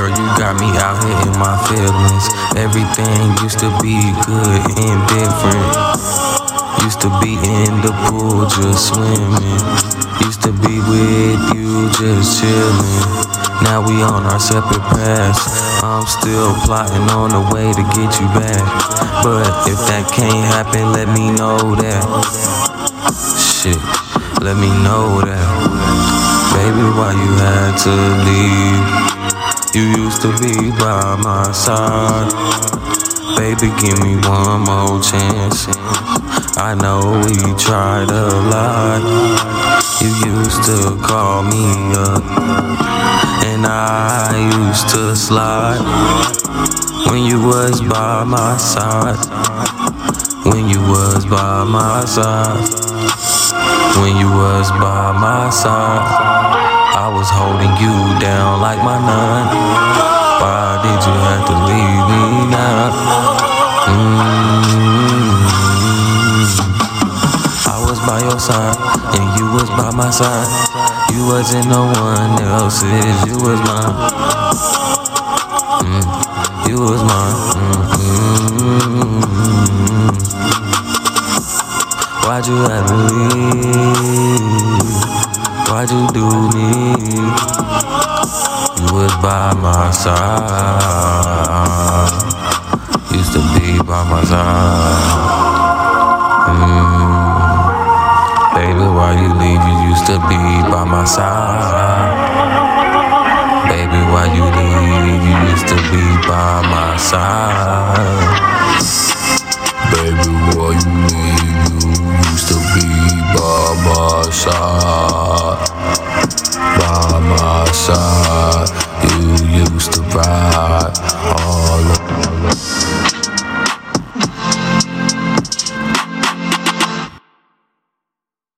Girl, you got me out here in my feelings. Everything used to be good and different. Used to be in the pool just swimming. Used to be with you just chilling. Now we on our separate paths. I'm still plotting on the way to get you back. But if that can't happen, let me know that. Shit, let me know that. Baby, why you had to leave? You used to be by my side. Baby, give me one more chance. I know we tried a lot. You used to call me up, and I used to slide when you was by my side. When you was by my side. When you was by my side. Holding you down like my nun. Why did you have to leave me now? Mm-hmm. I was by your side, and you was by my side. You wasn't no one else's, you was mine. Mm, you was mine. Mm-hmm. Why'd you have to leave? Why'd you do me? by my side. Used to be by my side. Mm. Baby, why you leave? You used to be by my side. Baby, why you leave? You used to be by my side. Baby, why you leave? You used to be by my side. By my side rock.